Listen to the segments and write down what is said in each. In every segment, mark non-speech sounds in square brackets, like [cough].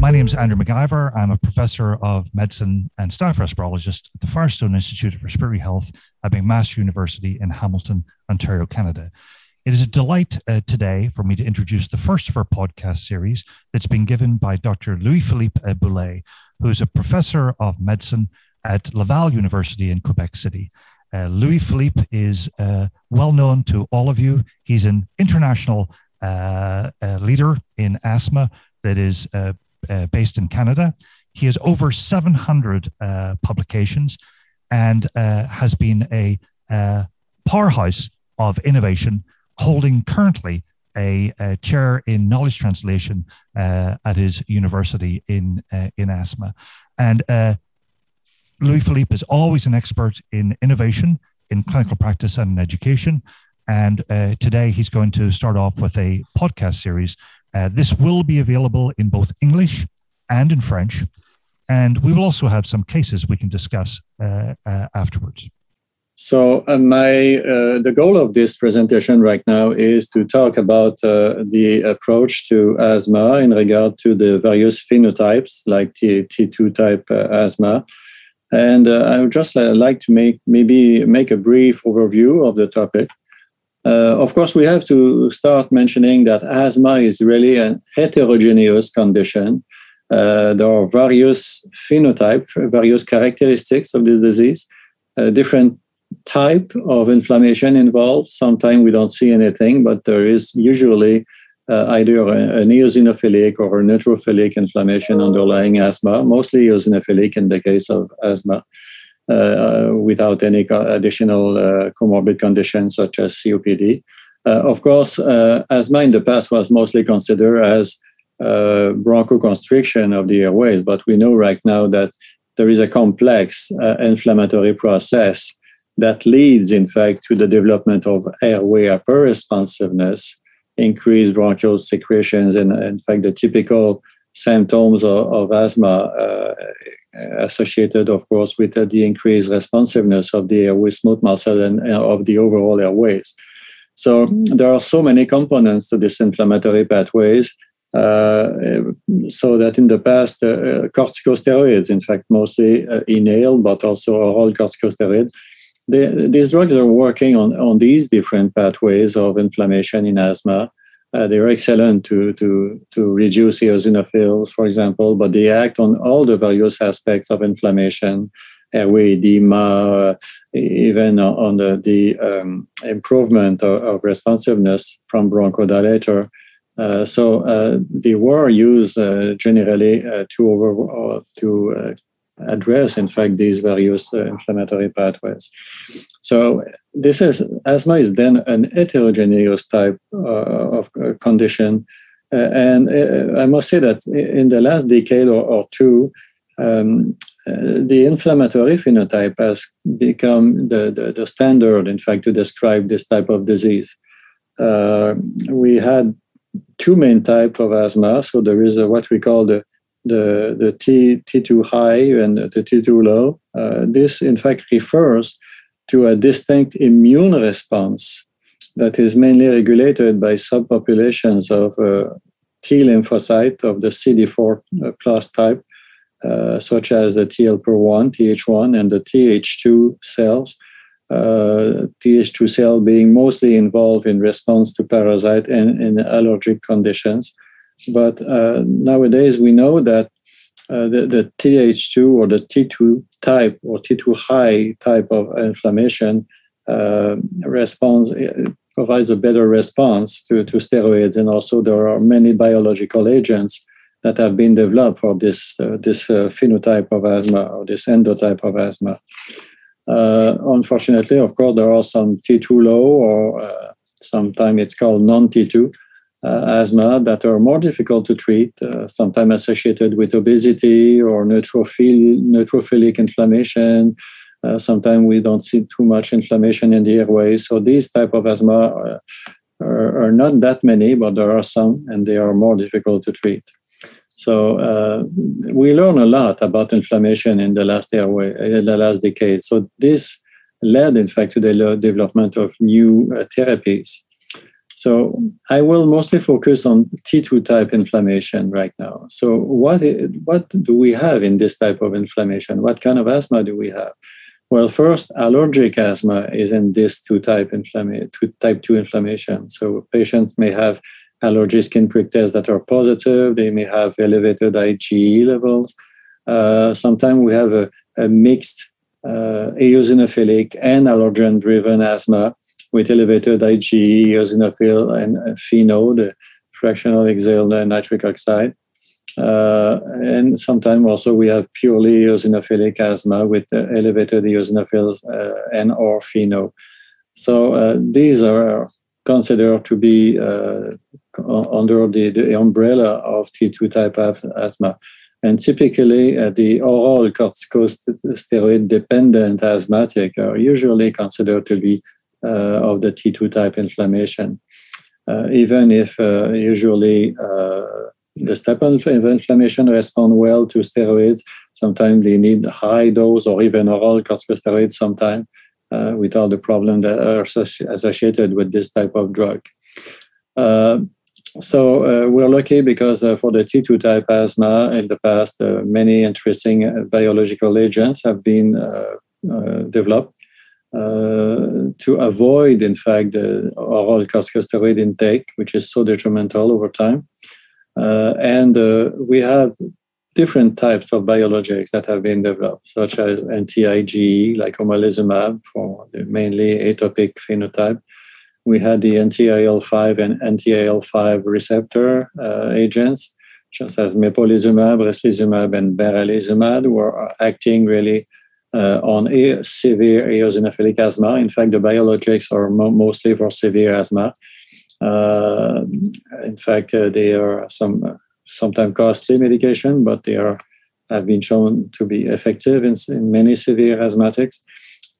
My name is Andrew McIvor. I'm a professor of medicine and staff respirologist at the Firestone Institute of Respiratory Health at McMaster University in Hamilton, Ontario, Canada. It is a delight uh, today for me to introduce the first of our podcast series that's been given by Dr. Louis Philippe uh, Boulet, who is a professor of medicine at Laval University in Quebec City. Uh, Louis Philippe is uh, well known to all of you. He's an international uh, uh, leader in asthma that is uh, based in Canada. He has over 700 uh, publications and uh, has been a uh, powerhouse of innovation, holding currently a, a chair in knowledge translation uh, at his university in, in asthma. And Louis Philippe is always an expert in innovation, in clinical practice, and in education. And uh, today he's going to start off with a podcast series uh, this will be available in both English and in French. And we will also have some cases we can discuss uh, uh, afterwards. So, uh, my uh, the goal of this presentation right now is to talk about uh, the approach to asthma in regard to the various phenotypes, like T- T2 type asthma, and I would just like to make maybe make a brief overview of the topic. Uh, of course, we have to start mentioning that asthma is really a heterogeneous condition. Uh, there are various phenotypes, various characteristics of this disease, different type of inflammation involved. Sometimes we don't see anything, but there is usually uh, either a, an eosinophilic or a neutrophilic inflammation underlying asthma, mostly eosinophilic in the case of asthma. Uh, without any additional uh, comorbid conditions such as COPD. Uh, of course, asthma in the past was mostly considered as bronchoconstriction of the airways, but we know right now that there is a complex inflammatory process that leads, in fact, to the development of airway hyperresponsiveness, increased bronchial secretions, and in fact, the typical symptoms of, of asthma uh, associated, of course, with uh, the increased responsiveness of the airway smooth muscle and uh, of the overall airways. So there are so many components to this inflammatory pathways. Uh, so that in the past, uh, corticosteroids, in fact, mostly uh, inhaled, but also oral corticosteroids, they, these drugs are working on, on these different pathways of inflammation in asthma. Uh, they're excellent to, to, to reduce eosinophils, for example, but they act on all the various aspects of inflammation, airway edema, uh, even on the, the um, improvement of, of, responsiveness from bronchodilator. Uh, so uh, they were used uh, generally uh, to over to address, in fact, these various inflammatory pathways. So this is asthma is then an heterogeneous type uh, of uh, condition, uh, and uh, I must say that in the last decade or, or two. Um, uh, the inflammatory phenotype has become the, the, the, standard, in fact, to describe this type of disease. we had two main types of asthma. So there is what we call the the, the T, T2 high and the T2 low. Uh, this, in fact, refers to a distinct immune response that is mainly regulated by subpopulations of uh, T lymphocyte of the CD4 uh, plus type, uh, such as the TLP1, TH1, and the TH2 cells. Uh, TH2 cell being mostly involved in response to parasite and in allergic conditions. But uh, nowadays we know that uh, the, the TH2 or the T2 type or T2 high type of inflammation uh, responds provides a better response to, to steroids, and also there are many biological agents that have been developed for this uh, this uh, phenotype of asthma or this endotype of asthma. Uh, unfortunately, of course, there are some T2 low or uh, sometimes it's called non-T2 uh, asthma that are more difficult to treat, uh, sometimes associated with obesity or neutrophil, neutrophilic inflammation. Uh, sometimes we don't see too much inflammation in the airways. So these type of asthma are, are, are, not that many, but there are some, and they are more difficult to treat. So uh, we learn a lot about inflammation in the last airway, in the last decade. So this led, in fact, to the development of new uh, therapies. So I will mostly focus on T2 type inflammation right now. So what what do we have in this type of inflammation? What kind of asthma do we have? Well, first, allergic asthma is in this two type inflammation, type two inflammation. So patients may have allergy skin prick tests that are positive. They may have elevated IgE levels. Uh, sometimes we have a, a mixed uh, eosinophilic and allergen-driven asthma with elevated IgE, eosinophil, and FeNO, the fractional exhaled nitric oxide. Uh, and sometimes also we have purely eosinophilic asthma with uh, elevated eosinophils uh, and or FeNO. So uh, these are considered to be uh, under the, the, umbrella of T2 type of asthma. And typically, uh, the oral corticosteroid dependent asthmatic are usually considered to be of the T2 type inflammation. Uh, even if uh, usually the step of inflammation respond well to steroids, sometimes they need high dose or even oral corticosteroids sometimes uh, with all the problems that are associated with this type of drug. Uh, so uh, we're lucky because for the T2 type asthma in the past, many interesting biological agents have been developed uh, to avoid, in fact, the oral corticosteroid intake, which is so detrimental over time. Uh, and uh, we have different types of biologics that have been developed, such as anti-IgE, like omalizumab for mainly atopic phenotype. We had the anti-IL-5 and anti-IL-5 receptor uh, agents, just as mepolizumab, reslizumab, and benralizumab, were acting really uh, on a severe eosinophilic asthma. In fact, the biologics are mo- mostly for severe asthma. Uh, in fact, uh, they are some uh, sometimes costly medication, but they are have been shown to be effective in, in many severe asthmatics.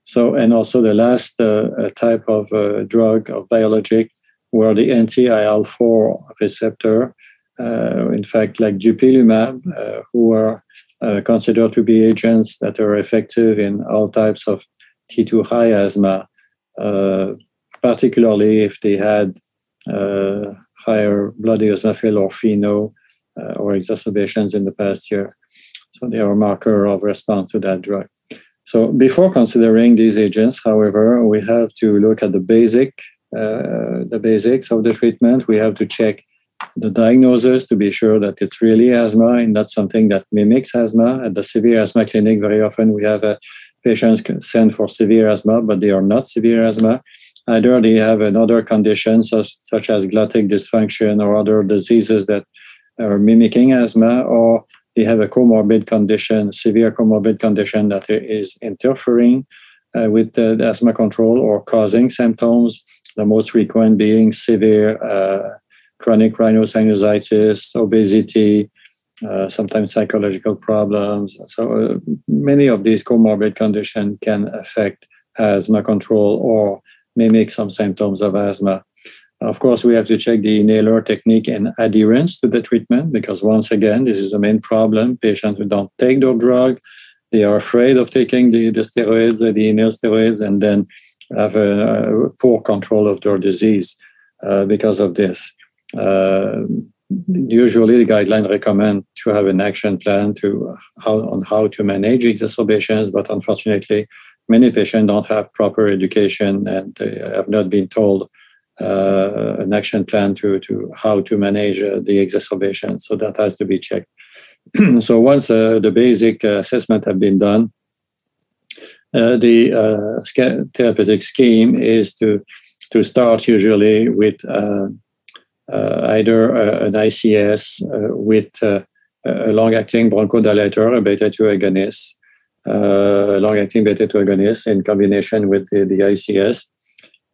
So, and also the last uh, type of uh, drug of biologic were the anti-IL-4 receptor. in fact, like dupilumab, who are uh, considered to be agents that are effective in all types of T2 high asthma, uh, particularly if they had uh, higher blood eosinophil or FeNO uh, or exacerbations in the past year. So they are a marker of response to that drug. So before considering these agents, however, we have to look at the basic, uh, the basics of the treatment. We have to check the diagnosis to be sure that it's really asthma and not something that mimics asthma. At the severe asthma clinic, very often we have uh, patients sent for severe asthma, but they are not severe asthma. Either they have another condition, such, such as glottic dysfunction or other diseases that are mimicking asthma, or they have a comorbid condition, severe comorbid condition that is interfering uh, with the asthma control or causing symptoms. The most frequent being severe uh, chronic rhinosinusitis, obesity, uh, sometimes psychological problems. So uh, many of these comorbid conditions can affect asthma control or mimic some symptoms of asthma. Of course, we have to check the inhaler technique and adherence to the treatment because once again, this is the main problem. Patients who don't take their drug, they are afraid of taking the, the steroids, the inhaled steroids, and then have a, a poor control of their disease uh, because of this. Uh, usually the guidelines recommend to have an action plan to how on how to manage exacerbations but unfortunately many patients don't have proper education and have not been told uh, an action plan to, to how to manage uh, the exacerbation. So that has to be checked. [clears throat] So once uh, the basic assessment have been done uh, the uh, therapeutic scheme is to to start usually with uh, either uh, an ICS uh, with a long-acting bronchodilator, a beta-2 agonist, uh, long-acting beta-2 agonist in combination with the, the ICS.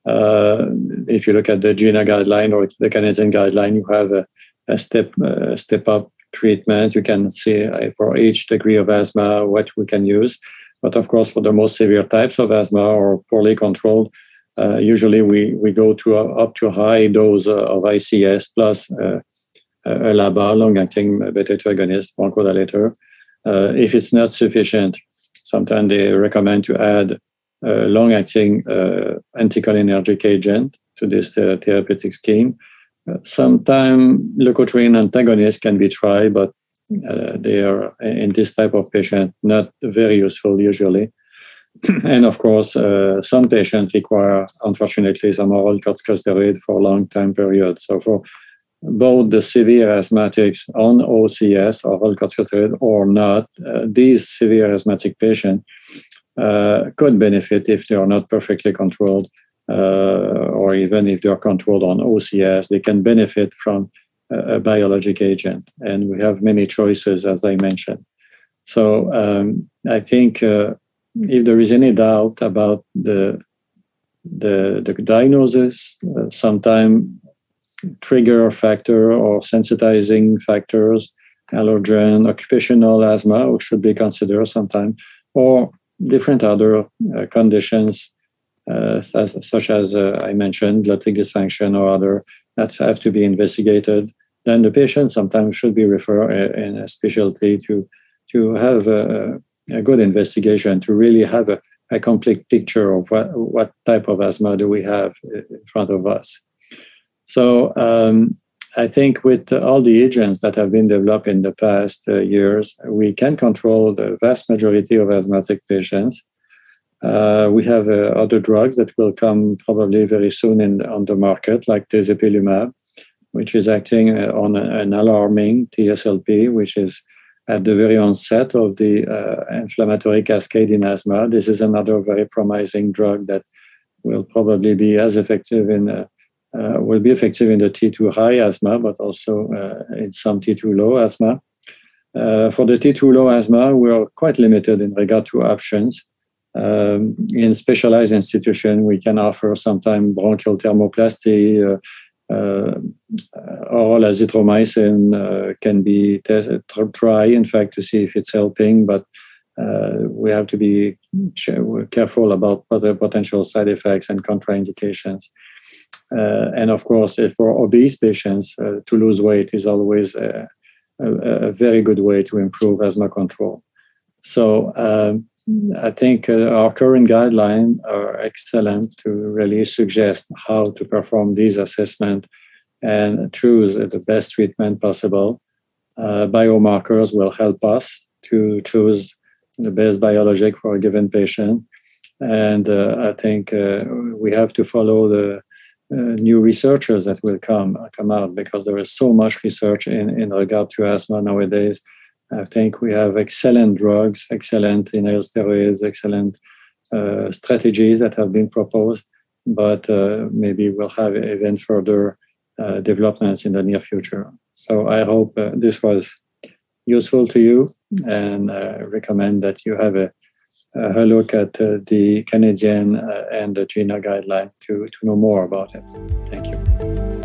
Uh, if you look at the GINA guideline or the Canadian guideline, you have a, a step uh, step up treatment. You can see for each degree of asthma what we can use. But of course, for the most severe types of asthma or poorly controlled, uh, usually we, we go to up to a high dose uh, of ICS plus uh, a LABA, long-acting beta-2 agonist, bronchodilator. Uh, if it's not sufficient, sometimes they recommend to add a long-acting uh, anticholinergic agent to this therapeutic scheme. Uh, Sometimes leukotriene antagonists can be tried, but uh, they are in this type of patient not very useful usually. [laughs] and of course, uh, some patients require, unfortunately, some oral corticosteroid for a long time period. So for both the severe asthmatics on OCS, or oral corticosteroid, or not, uh, these severe asthmatic patients uh, could benefit if they are not perfectly controlled, uh, or even if they are controlled on OCS, they can benefit from a, a biologic agent. And we have many choices, as I mentioned. So um, I think uh, if there is any doubt about the the, the diagnosis, uh, sometimes trigger factor or sensitizing factors, allergen, occupational asthma, which should be considered sometime, or different other uh, conditions, uh, such, such, as uh, I mentioned, glottic dysfunction or other that have to be investigated. Then the patient sometimes should be referred uh, in a specialty to to have a, a good investigation to really have a, a complete picture of what, what type of asthma do we have in front of us. So um, I think with all the agents that have been developed in the past uh, years, we can control the vast majority of asthmatic patients. Uh, we have uh, other drugs that will come probably very soon in, on the market, like tezepelumab, which is acting uh, on an alarmin TSLP, which is at the very onset of the uh, inflammatory cascade in asthma. This is another very promising drug that will probably be as effective in uh, uh, will be effective in the T2 high asthma, but also uh, in some T2 low asthma. Uh, for the T2 low asthma, we are quite limited in regard to options. Um, in specialized institution, we can offer sometimes bronchial thermoplasty, uh, oral azithromycin uh, can be tested, try, in fact, to see if it's helping, but uh, we have to be careful about other potential side effects and contraindications. Uh, and of course, for obese patients, uh, to lose weight is always a, a, a, very good way to improve asthma control. So um, I think uh, our current guidelines are excellent to really suggest how to perform these assessments and choose the best treatment possible. Uh, biomarkers will help us to choose the best biologic for a given patient. And uh, I think uh, we have to follow the uh, new researchers that will come come out because there is so much research in, in regard to asthma nowadays I think we have excellent drugs, excellent inhaled steroids, excellent uh, strategies that have been proposed, but uh, maybe we'll have even further uh, developments in the near future. So I hope uh, this was useful to you and uh, recommend that you have a, a look at uh, the Canadian and the GINA guideline to, to know more about it. Thank you.